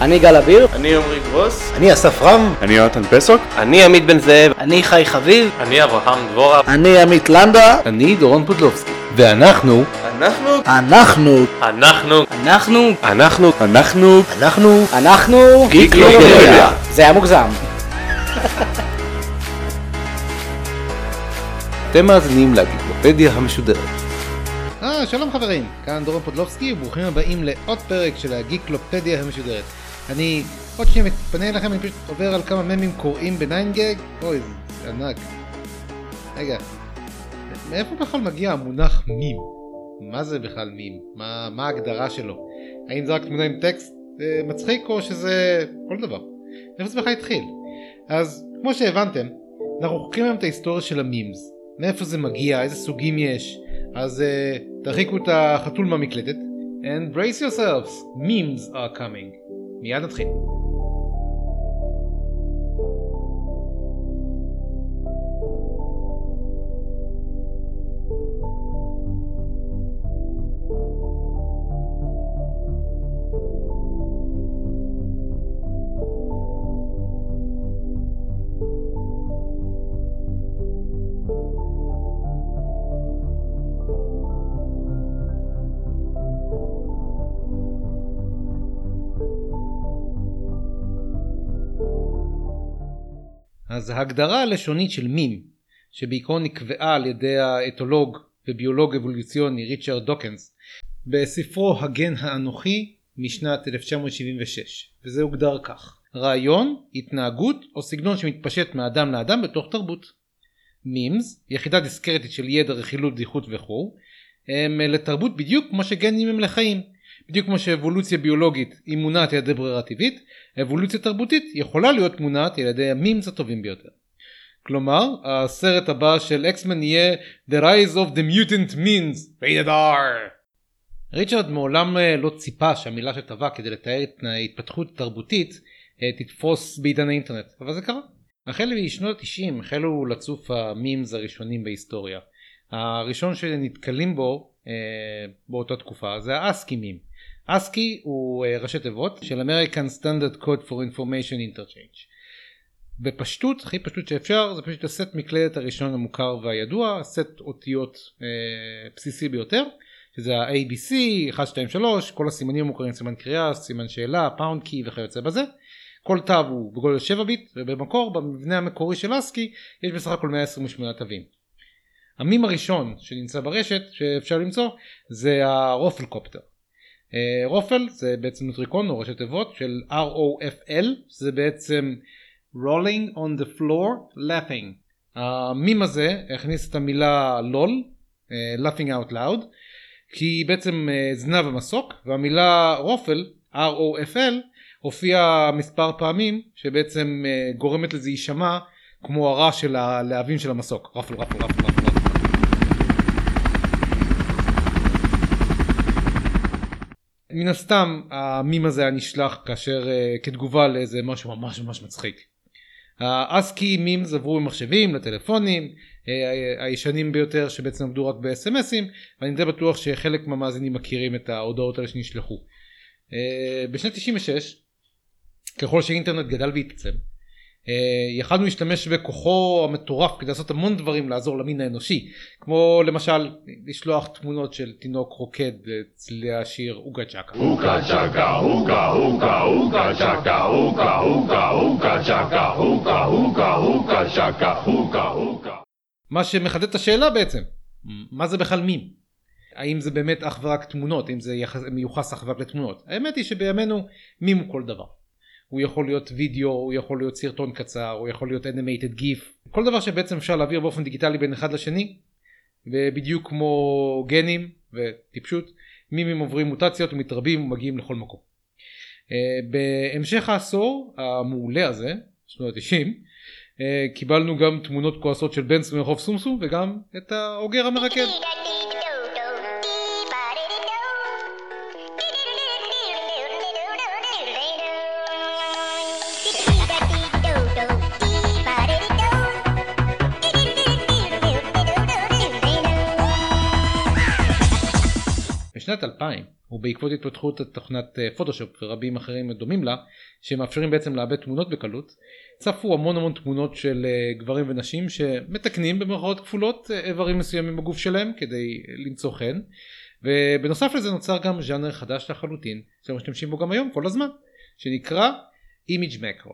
אני גל אביר. אני עמרי גרוס. אני אסף רם. אני יונתן פסוק. אני עמית בן זאב. אני חי חביב. אני אברהם דבורה. אני עמית לנדה. אני דורון פודלובסקי. ואנחנו... אנחנו... אנחנו... אנחנו... אנחנו... אנחנו... אנחנו... אנחנו... אנחנו... גיקלופדיה. זה היה מוגזם. אתם מאזינים לגיקלופדיה המשודרת. אה, שלום חברים, כאן דורון פודלובסקי וברוכים הבאים לעוד פרק של הגיקלופדיה המשודרת. אני עוד שנייה מתפנה אליכם, אני פשוט עובר על כמה ממים קוראים בניינגג. אוי, זה ענק. רגע, מאיפה בכלל מגיע המונח מים? מה זה בכלל מים? מה, מה ההגדרה שלו? האם זה רק תמונה עם טקסט אה, מצחיק או שזה כל דבר? איפה זה בכלל התחיל? אז כמו שהבנתם, אנחנו חוקרים היום את ההיסטוריה של המימס. מאיפה זה מגיע, איזה סוגים יש. אז uh, תרחיקו את החתול מהמקלטת. And brace yourselves, memes are coming. מיד נתחיל. אז ההגדרה הלשונית של מים, שבעיקרון נקבעה על ידי האתולוג וביולוג אבולוציוני ריצ'רד דוקנס, בספרו הגן האנוכי משנת 1976, וזה הוגדר כך: רעיון, התנהגות או סגנון שמתפשט מאדם לאדם בתוך תרבות. מימס, יחידה דיסקרטית של ידע, רכילות, בדיחות וכו', הם לתרבות בדיוק כמו שגנים הם לחיים. בדיוק כמו שאבולוציה ביולוגית היא מונעת על ידי ברירה טבעית, אבולוציה תרבותית יכולה להיות מונעת על ידי המימס הטובים ביותר. כלומר, הסרט הבא של אקסמן יהיה The Rise of the Mutant Means, rated R. ריצ'רד מעולם לא ציפה שהמילה שטבע כדי לתאר את ההתפתחות התרבותית תתפוס בעידן האינטרנט, אבל זה קרה. החל משנות ה-90 החלו לצוף המימס הראשונים בהיסטוריה. הראשון שנתקלים בו אה, באותה תקופה זה האסקי מים. ASCII הוא ראשי תיבות של American Standard Code for Information Interchange. בפשטות, הכי פשטות שאפשר, זה פשוט הסט מקלדת הראשון המוכר והידוע, סט אותיות אה, בסיסי ביותר, שזה ה-ABC, 1, 2, 3, כל הסימנים המוכרים, סימן קריאה, סימן שאלה, pound key וכיוצא בזה. כל תו הוא בגודל 7 ביט, ובמקור, במבנה המקורי של ASCII, יש בסך הכל 128 תווים. המים הראשון שנמצא ברשת, שאפשר למצוא, זה הרופלקופטר. רופל זה בעצם נוטריקון או ראשי תיבות של ROFL זה בעצם rolling on the floor laughing. המים הזה הכניס את המילה לול laughing out loud כי בעצם זנב המסוק והמילה רופל ROFL הופיעה מספר פעמים שבעצם גורמת לזה יישמע כמו הרע של הלהבים של המסוק רפל רפל רפל רפל מן הסתם המים הזה היה נשלח כאשר uh, כתגובה לאיזה משהו ממש ממש מצחיק. האסקי מימס עברו ממחשבים לטלפונים uh, הישנים ביותר שבעצם עבדו רק ב-SMSים ואני די בטוח שחלק מהמאזינים מכירים את ההודעות האלה שנשלחו. Uh, בשנת 96 ככל שאינטרנט גדל והתעצם יכלנו להשתמש בכוחו המטורף כדי לעשות המון דברים לעזור למין האנושי. כמו למשל לשלוח תמונות של תינוק רוקד לצלילי השיר אוגה צ'קה אוגה צ'קה אוגה אוגה אוגה צ'קה אוגה אוגה אוגה צ'קה אוגה אוגה אוגה צ'קה אוגה אוגה מה שמחדד את השאלה בעצם מה זה בכלל מים? האם זה באמת אך ורק תמונות? אם זה מיוחס אך ורק לתמונות? האמת היא שבימינו מים הוא כל דבר הוא יכול להיות וידאו, הוא יכול להיות סרטון קצר, הוא יכול להיות animated GIF, כל דבר שבעצם אפשר להעביר באופן דיגיטלי בין אחד לשני, ובדיוק כמו גנים וטיפשות, מימים עוברים מוטציות ומתרבים ומגיעים לכל מקום. בהמשך העשור המעולה הזה, שנות ה-90, קיבלנו גם תמונות כועסות של בן מרחוב סומסום וגם את האוגר המרקד. בשנת 2000 ובעקבות התפתחות תוכנת אה, פוטושופ ורבים אחרים דומים לה, שמאפשרים בעצם לעבד תמונות בקלות, צפו המון המון תמונות של אה, גברים ונשים שמתקנים במרכאות כפולות אה, איברים מסוימים בגוף שלהם כדי למצוא חן, ובנוסף לזה נוצר גם ז'אנר חדש לחלוטין, שמשתמשים בו גם היום כל הזמן, שנקרא image macro.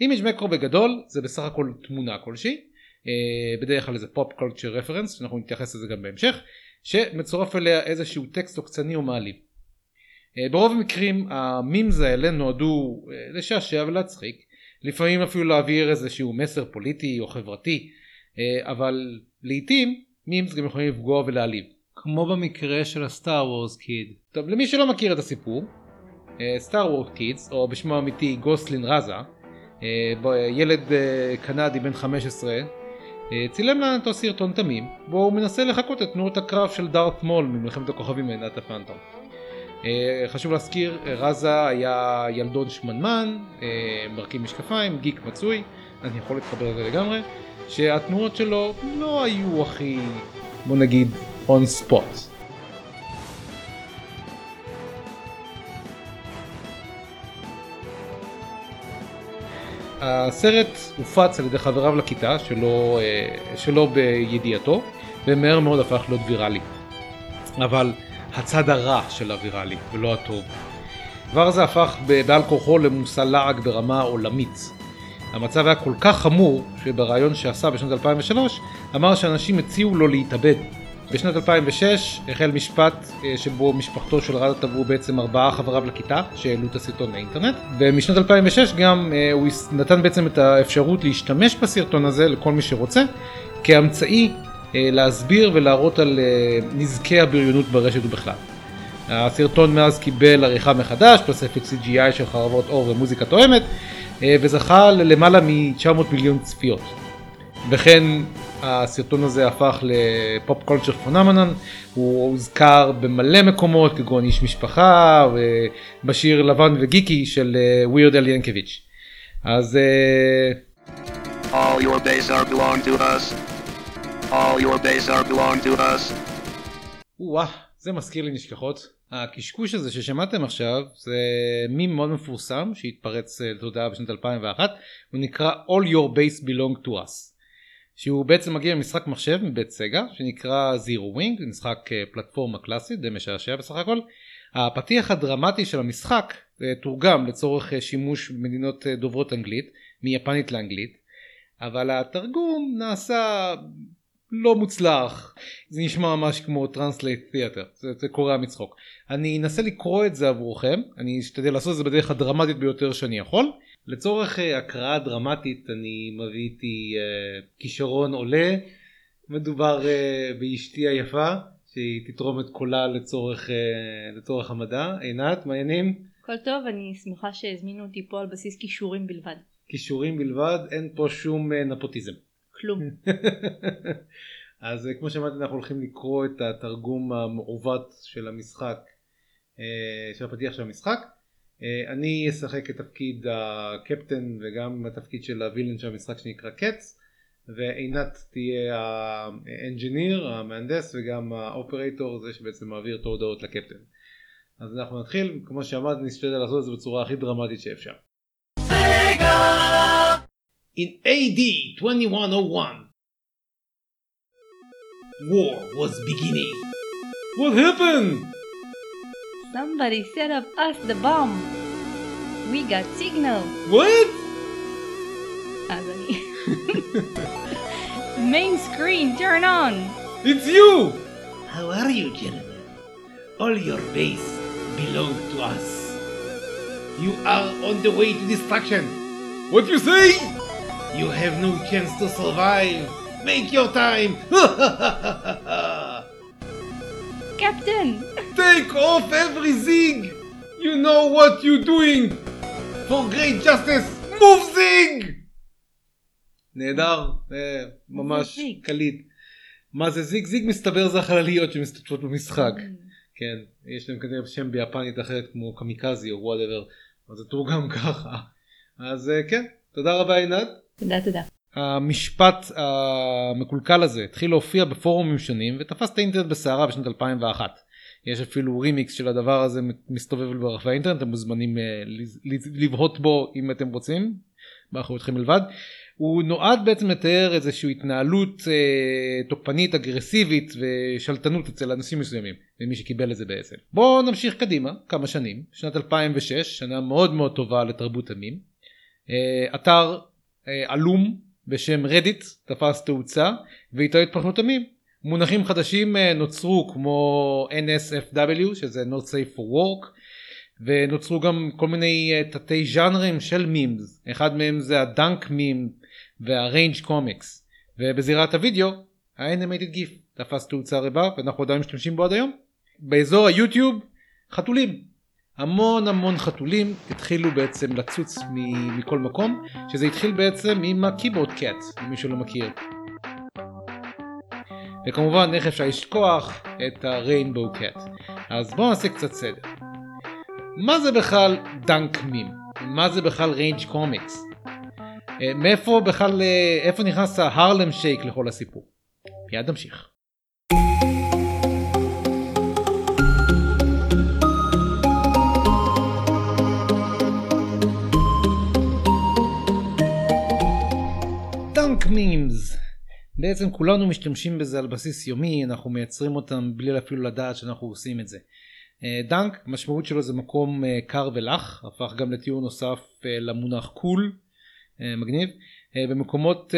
image macro בגדול זה בסך הכל תמונה כלשהי, אה, בדרך כלל זה pop culture reference, שאנחנו נתייחס לזה גם בהמשך, שמצורף אליה איזשהו טקסט עוקצני או מעליב. אה, ברוב המקרים ה memes האלה נועדו אה, לשעשע ולהצחיק, לפעמים אפילו להעביר איזשהו מסר פוליטי או חברתי, אבל לעיתים memes גם יכולים לפגוע ולהעליב. כמו במקרה של ה Star Wars Kid. טוב, למי שלא מכיר את הסיפור, Star Wars Kid, או בשמו האמיתי גיסלין רזה, ילד קנדי בן 15 אה, צילם לנו סרטון תמים בו הוא מנסה לחקות את תנועות הקרב של דארת מול ממלחמת הכוכבים מעינת הפנטום. אה, חשוב להזכיר, רזה היה ילדון שמנמן, אה, מרכיב משקפיים, גיק מצוי, אני יכול להתחבר לזה לגמרי, שהתנועות שלו לא היו הכי, בוא נגיד, און ספוט. הסרט הופץ על ידי חבריו לכיתה שלא, אה, שלא בידיעתו ומהר מאוד הפך להיות ויראלי. אבל הצד הרע של הוויראלי ולא הטוב. הדבר הזה הפך בעל כורחו למושא לעג ברמה עולמית. המצב היה כל כך חמור שבריאיון שעשה בשנת 2003 אמר שאנשים הציעו לו להתאבד בשנת 2006 החל משפט אה, שבו משפחתו של רדה טבעו בעצם ארבעה חבריו לכיתה שהעלו את הסרטון לאינטרנט ומשנת 2006 גם אה, הוא נתן בעצם את האפשרות להשתמש בסרטון הזה לכל מי שרוצה כאמצעי אה, להסביר ולהראות על נזקי הבריונות ברשת ובכלל. הסרטון מאז קיבל עריכה מחדש, תוספת CGI של חרבות אור ומוזיקה תואמת וזכה ללמעלה מ-900 מיליון צפיות. וכן הסרטון הזה הפך לפופ קולצ'ר פונמנן, הוא הוזכר במלא מקומות כגון איש משפחה ובשיר לבן וגיקי של ווירד אל ינקביץ'. אז... אה, All your base are belong to us. All your base are belong to us. וואה, זה מזכיר לי נשכחות. הקשקוש הזה ששמעתם עכשיו זה מים מאוד מפורסם שהתפרץ אה, לתודעה בשנת 2001 הוא נקרא All your base belong to us. שהוא בעצם מגיע ממשחק מחשב מבית סגה שנקרא Zero Wing, משחק אה, פלטפורמה קלאסית די משעשע בסך הכל. הפתיח הדרמטי של המשחק אה, תורגם לצורך אה, שימוש במדינות דוברות אנגלית מיפנית לאנגלית אבל התרגום נעשה לא מוצלח. זה נשמע ממש כמו translate theater זה, זה קורע מצחוק אני אנסה לקרוא את זה עבורכם אני אשתדל לעשות את זה בדרך הדרמטית ביותר שאני יכול לצורך אה, הקראה דרמטית אני מביא איתי אה, כישרון עולה מדובר אה, באשתי היפה שהיא תתרום את קולה לצורך, לצורך המדע עינת מה העניינים? הכל טוב אני שמחה שהזמינו אותי פה על בסיס כישורים בלבד. כישורים בלבד אין פה שום נפוטיזם. כלום. אז כמו שאמרתי אנחנו הולכים לקרוא את התרגום המעוות של המשחק של הפתיח של המשחק. אה, אני אשחק את תפקיד הקפטן וגם התפקיד של הווילן של המשחק שנקרא קץ ועינת תהיה האנג'יניר המהנדס וגם האופרטור זה שבעצם מעביר את ההודעות לקפטן. אז אנחנו נתחיל כמו שאמרתי נשתדל לעשות את זה בצורה הכי דרמטית שאפשר. In AD 2101 War was beginning. What happened? Somebody set up us the bomb. We got signal. What? אז אני... Main screen, turn on. It's you! How are you, gentlemen? All your base belong to us. You are on the way to destruction. What you say? You have no chance to survive. Make your time. Captain! Take off everything! You know what you're doing! For great justice, move! נהדר, ממש קליט. מה זה זיג? זיג מסתבר זה החלליות שמשתתפות במשחק. אממ. כן, יש להם כנראה שם ביפנית אחרת כמו קמיקזי או whatever, אז זה תורגם ככה. אז אה, כן, תודה רבה עינת. תודה תודה. המשפט המקולקל הזה התחיל להופיע בפורומים שונים ותפס את האינטרנט בסערה בשנת 2001. יש אפילו רימיקס של הדבר הזה מסתובב ברחבי האינטרנט, אתם מוזמנים אה, לבהות בו אם אתם רוצים, באחריותכם מלבד. הוא נועד בעצם לתאר איזושהי התנהלות אה, תוקפנית אגרסיבית ושלטנות אצל אנשים מסוימים ומי שקיבל את זה בעצם. בואו נמשיך קדימה כמה שנים שנת 2006 שנה מאוד מאוד טובה לתרבות המים. אה, אתר אה, עלום בשם רדיט תפס תאוצה ואיתו התפתחות המים. מונחים חדשים אה, נוצרו כמו NSFW שזה Not Safe for Work ונוצרו גם כל מיני אה, תתי ז'אנרים של memes אחד מהם זה ה dank meme וה rage comics ובזירת הוידאו ה animated GIF תפס תאוצה רבה ואנחנו עדיין משתמשים בו עד היום. באזור היוטיוב חתולים המון המון חתולים התחילו בעצם לצוץ מכל מקום שזה התחיל בעצם עם ה keyboard cat אם מישהו לא מכיר. וכמובן איך אפשר לשכוח את ה rainbow cat אז בואו נעשה קצת סדר. מה זה בכלל dank meme? מה זה בכלל rage comics? אה, מאיפה בכלל, אה, איפה נכנס ה Harlem Shake לכל הסיפור? מיד נמשיך. dank memes בעצם כולנו משתמשים בזה על בסיס יומי אנחנו מייצרים אותם בלי אפילו לדעת שאנחנו עושים את זה. dank משמעות שלו זה מקום קר ולח הפך גם לתיאור נוסף למונח cool מגניב במקומות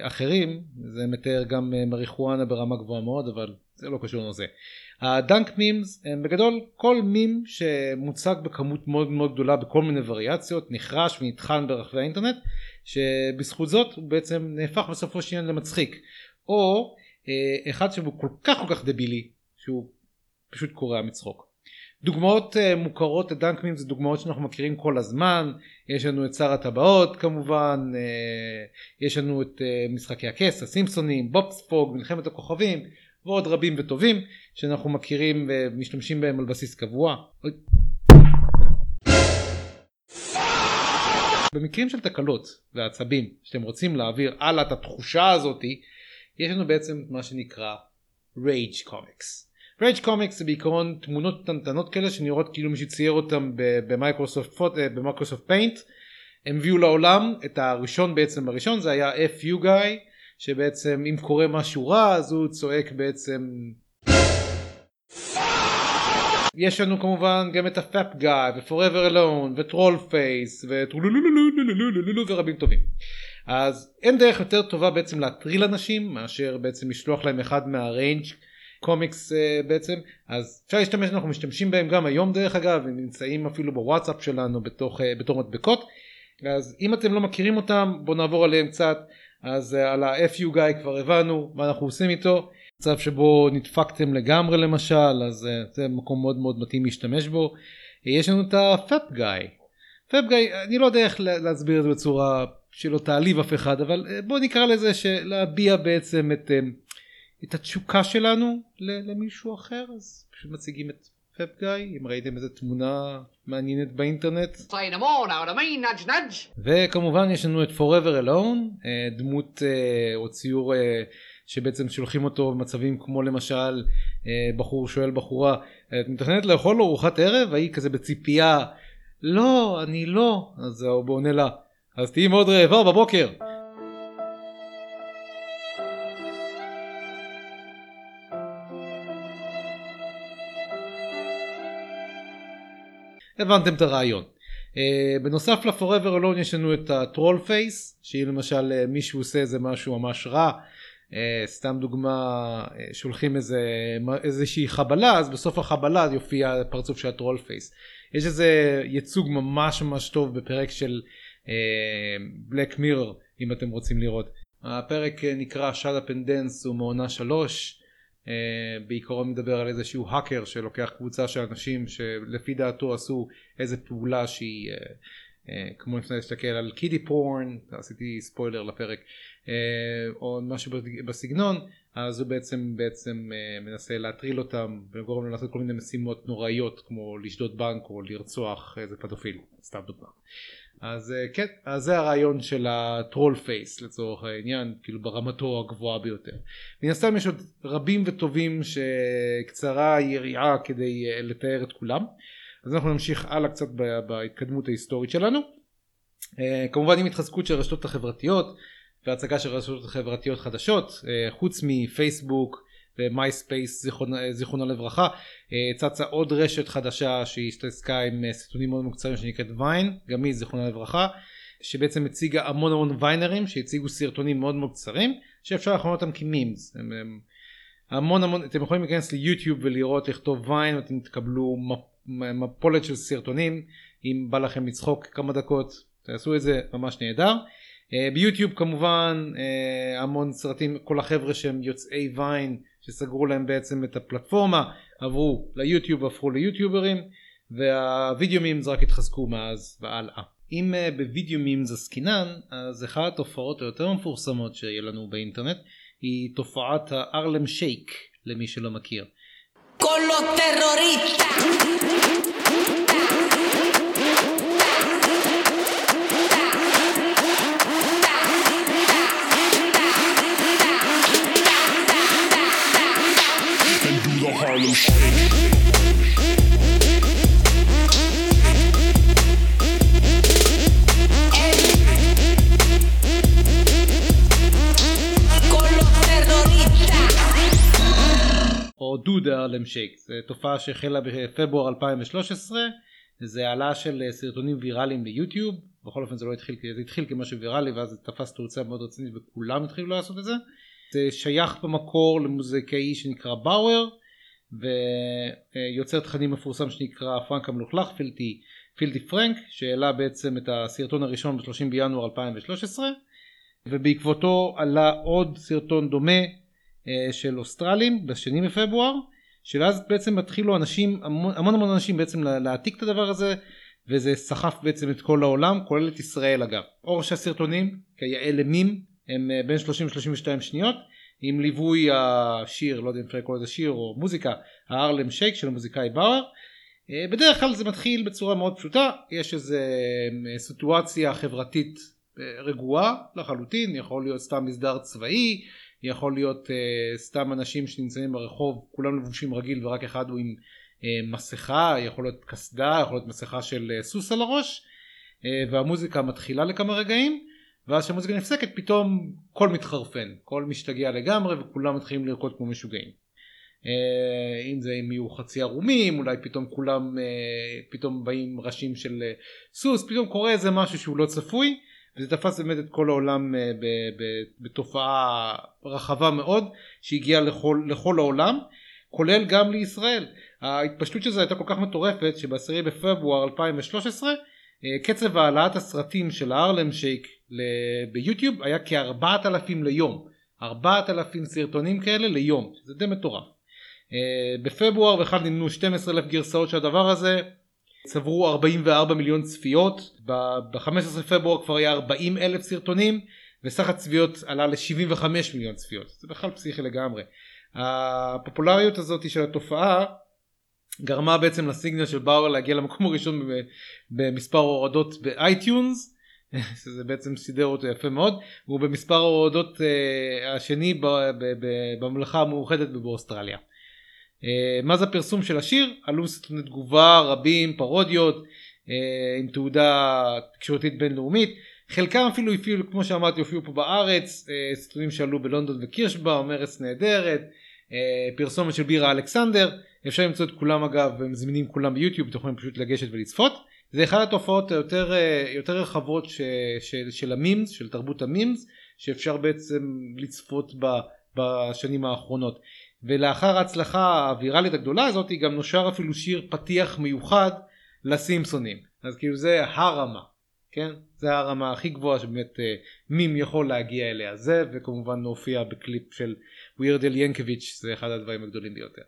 אחרים זה מתאר גם מריחואנה ברמה גבוהה מאוד אבל זה לא קשור לזה. ה dank memes הם בגדול כל מים שמוצג בכמות מאוד מאוד גדולה בכל מיני וריאציות נחרש ונטחן ברחבי האינטרנט שבזכות זאת הוא בעצם נהפך בסופו של עניין למצחיק או אחד שהוא כל כך כל כך דבילי שהוא פשוט קורע מצחוק. דוגמאות uh, מוכרות לדנקמים זה דוגמאות שאנחנו מכירים כל הזמן יש לנו את שר הטבעות כמובן uh, יש לנו את uh, משחקי הכס הסימפסונים בובספוג מלחמת הכוכבים ועוד רבים וטובים שאנחנו מכירים ומשתמשים בהם על בסיס קבוע. במקרים של תקלות ועצבים שאתם רוצים להעביר הלאה את התחושה הזאתי יש לנו בעצם מה שנקרא rage comics. rage comics זה בעיקרון תמונות קטנטנות כאלה שנראות כאילו מישהו צייר אותם במייקרוסופט אה, Paint הם הביאו לעולם את הראשון בעצם הראשון זה היה FU guy שבעצם אם קורה משהו רע אז הוא צועק בעצם יש לנו כמובן גם את ה puff guy ו-Forever Alone ו troll face ורבים טובים אז אין דרך יותר טובה בעצם להטריל אנשים מאשר בעצם לשלוח להם אחד מהריינג' קומיקס uh, בעצם אז אפשר להשתמש אנחנו משתמשים בהם גם היום דרך אגב הם נמצאים אפילו בוואטסאפ שלנו בתוך uh, בתור מדבקות אז אם אתם לא מכירים אותם בואו נעבור עליהם קצת אז uh, על ה-FU guy כבר הבנו מה אנחנו עושים איתו. מצב שבו נדפקתם לגמרי למשל אז uh, זה מקום מאוד מאוד מתאים להשתמש בו. יש לנו את ה-FAP guy. FAP guy אני לא יודע איך להסביר את זה בצורה שלא תעליב אף אחד אבל בואו נקרא לזה שלהביע בעצם את את התשוקה שלנו למישהו אחר אז פשוט מציגים את פאפ גיא אם ראיתם איזה תמונה מעניינת באינטרנט. וכמובן יש לנו את forever alone אה, דמות אה, או ציור אה, שבעצם שולחים אותו במצבים כמו למשל בחור שואל בחורה את מתכננת לאכול ארוחת ערב? והיא כזה בציפייה לא אני לא. אז הוא עונה לה אז תהיי מאוד רעבה בבוקר הבנתם את הרעיון. Uh, בנוסף לפוראבר אלון יש לנו את הטרול פייס שאם למשל uh, מישהו עושה איזה משהו ממש רע אה, סתם דוגמה אה, שולחים איזה איזושהי חבלה אז בסוף החבלה יופיע הפרצוף של ה troll face. יש איזה ייצוג ממש ממש טוב בפרק של אה, Mirror אם אתם רוצים לראות. הפרק נקרא Shut Up and Dance הוא מעונה שלוש אה, בעיקרון מדבר על איזשהו האקר שלוקח קבוצה של אנשים שלפי דעתו עשו איזה פעולה שהיא אה, אה, כמו לפני להסתכל על kiddie porn, עשיתי ספוילר לפרק, אה, או משהו בסגנון, אז הוא בעצם בעצם אה, מנסה להטריל אותם וגורם להם לעשות כל מיני משימות נוראיות כמו לשדוד בנק או לרצוח איזה פדופיל, סתם דוגמא. אז אה, כן, אז זה הרעיון של הטרול פייס לצורך העניין, כאילו ברמתו הגבוהה ביותר. מן הסתם יש עוד רבים וטובים שקצרה יריעה כדי אה, לתאר את כולם. אז אנחנו נמשיך הלאה קצת בהתקדמות ההיסטורית שלנו. אה, כמובן עם התחזקות של הרשתות החברתיות והצגה של רשתות חברתיות חדשות, חוץ מפייסבוק ומייספייס זיכרונה לברכה, אה, צצה עוד רשת חדשה שהתעסקה עם אה, סרטונים מאוד קצרים שנקראת Vine, גם היא זיכרונה לברכה, שבעצם הציגה המון המון ויינרים שהציגו סרטונים מאוד מאוד קצרים, שאפשר לכנות אותם כ memes. הם, הם, המון המון, אתם יכולים להיכנס ליוטיוב ולראות לכתוב Vine ואתם תקבלו מפ- מפולת של סרטונים, אם בא לכם לצחוק כמה דקות, תעשו את זה ממש נהדר. אה, ביוטיוב כמובן המון סרטים, כל החבר'ה שהם יוצאי ויין שסגרו להם בעצם את הפלטפורמה עברו ליוטיוב והפכו ליוטיוברים והווידאו מימס רק התחזקו מאז והלאה. אם אה, בווידאו מימס עסקינן אז אחת התופעות היותר מפורסמות שיהיה לנו באינטרנט היא תופעת הארלם שייק למי שלא מכיר. con los los terroristas. או דוד הארלם שייק זו תופעה שהחלה בפברואר 2013 זה העלאה של אה, סרטונים ויראליים ליוטיוב בכל אופן זה לא התחיל זה התחיל כמשהו ויראלי ואז זה תפס תאוצה מאוד רצינית וכולם התחילו לעשות את זה זה שייך במקור למוזיקאי שנקרא באואר ויוצר תכנים מפורסם שנקרא פרנק המלוכלך פילטי פילטי פרנק שהעלה בעצם את הסרטון הראשון ב-30 בינואר 2013 ובעקבותו עלה עוד סרטון דומה אה, של אוסטרלים בשני בפברואר שאז בעצם התחילו אנשים המון המון המון אנשים בעצם לה- להעתיק את הדבר הזה וזה סחף בעצם את כל העולם כולל את ישראל אגב. אור שהסרטונים כיאה למים הם אה, בין 30 ל-32 שניות עם ליווי השיר לא יודע אם אפשר לקרוא לזה שיר או מוזיקה הארלם שייק של המוזיקאי באואר. אה, בדרך כלל זה מתחיל בצורה מאוד פשוטה יש איזה אה, סיטואציה חברתית אה, רגועה לחלוטין יכול להיות סתם מסדר צבאי יכול להיות סתם אנשים שנמצאים ברחוב כולם לבושים רגיל ורק אחד הוא עם מסכה יכול להיות קסדה יכול להיות מסכה של סוס על הראש והמוזיקה מתחילה לכמה רגעים ואז כשהמוזיקה נפסקת פתאום הכל מתחרפן הכל משתגע לגמרי וכולם מתחילים לרקוד כמו משוגעים. Uh, אם זה אם יהיו חצי ערומים אולי פתאום כולם uh, פתאום באים ראשים של uh, סוס פתאום קורה איזה משהו שהוא לא צפוי וזה תפס באמת את כל העולם אה, ב- ב- בתופעה רחבה מאוד שהגיעה לכל, לכל העולם כולל גם לישראל. ההתפשטות של זה הייתה כל כך מטורפת שב-10 בפברואר 2013 אה, קצב העלאת הסרטים של הארלם שייק ביוטיוב היה כ-4,000 ליום. 4,000 סרטונים כאלה ליום, זה די מטורף. אה, בפברואר בכלל נמנו 12,000 גרסאות של הדבר הזה צברו 44 מיליון צפיות, ב-15 פברואר כבר היה 40 אלף סרטונים וסך הצפיות עלה ל-75 מיליון צפיות, זה בכלל פסיכי לגמרי. הפופולריות הזאת של התופעה גרמה בעצם לסינגל של Baauer להגיע למקום הראשון במספר הורדות ב iTunes, שזה בעצם סידר אותו יפה מאוד, והוא במספר ההורדות אה, השני בממלכה המאוחדת ובאוסטרליה. אה, מה זה הפרסום של השיר? עלו סרטוני תגובה רבים, פרודיות, אה, עם תעודה תקשורתית בינלאומית. חלקם אפילו הופיעו, כמו שאמרתי, הופיעו פה בארץ, סרטונים שעלו בלונדון וקירשבאום, ארץ נהדרת, פרסומת של בירה אלכסנדר, אפשר למצוא את כולם אגב, הם זמינים כולם ביוטיוב, אתם יכולים פשוט לגשת ולצפות. זה אחת התופעות היותר אה, יותר רחבות ש, של, של המימס, של תרבות המימס, שאפשר בעצם לצפות בה בשנים האחרונות. ולאחר ההצלחה הוויראלית הגדולה הזאת גם נושר אפילו שיר פתיח מיוחד לסימפסונים. אז כאילו זה הרמה כן? זה הרמה הכי גבוהה שבאמת אה, מים יכול להגיע אליה. זה וכמובן להופיע בקליפ של ווירדל ינקביץ' זה אחד הדברים הגדולים ביותר.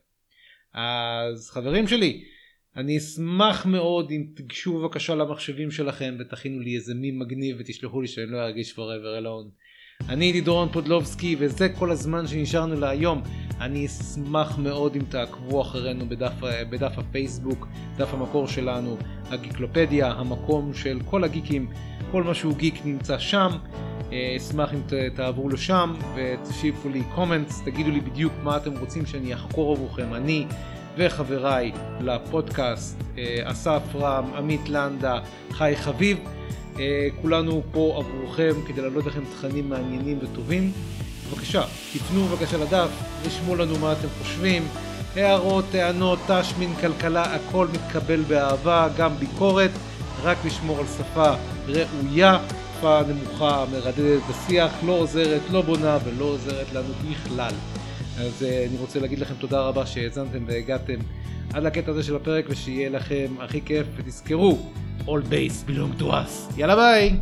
אז חברים שלי אני אשמח מאוד אם תיגשו בבקשה למחשבים שלכם ותכינו לי איזה מים מגניב ותשלחו לי שאני לא ארגיש forever alone. אני הייתי דורון פודלובסקי וזה כל הזמן שנשארנו להיום. אני אשמח מאוד אם תעקבו אחרינו בדף, בדף הפייסבוק, דף המקור שלנו, הגיקלופדיה, המקום של כל הגיקים, כל מה שהוא גיק נמצא שם. אה, אשמח אם תעברו לשם ותשיבו לי קומנטס, תגידו לי בדיוק מה אתם רוצים שאני אחקור עבורכם, אני וחבריי לפודקאסט, אה, אסף רם, עמית לנדה, חי חביב. אה, כולנו פה עבורכם כדי להעלות לכם תכנים מעניינים וטובים. בבקשה, תפנו בבקשה לדף, רשמו לנו מה אתם חושבים. הערות, טענות, תשמין, כלכלה, הכל מתקבל באהבה, גם ביקורת, רק לשמור על שפה ראויה, שפה נמוכה, מרדדת בשיח, לא עוזרת, לא בונה ולא עוזרת לנו בכלל. אז uh, אני רוצה להגיד לכם תודה רבה שהאזנתם והגעתם עד לקטע הזה של הפרק ושיהיה לכם הכי כיף ותזכרו, all base belong to us. יאללה ביי!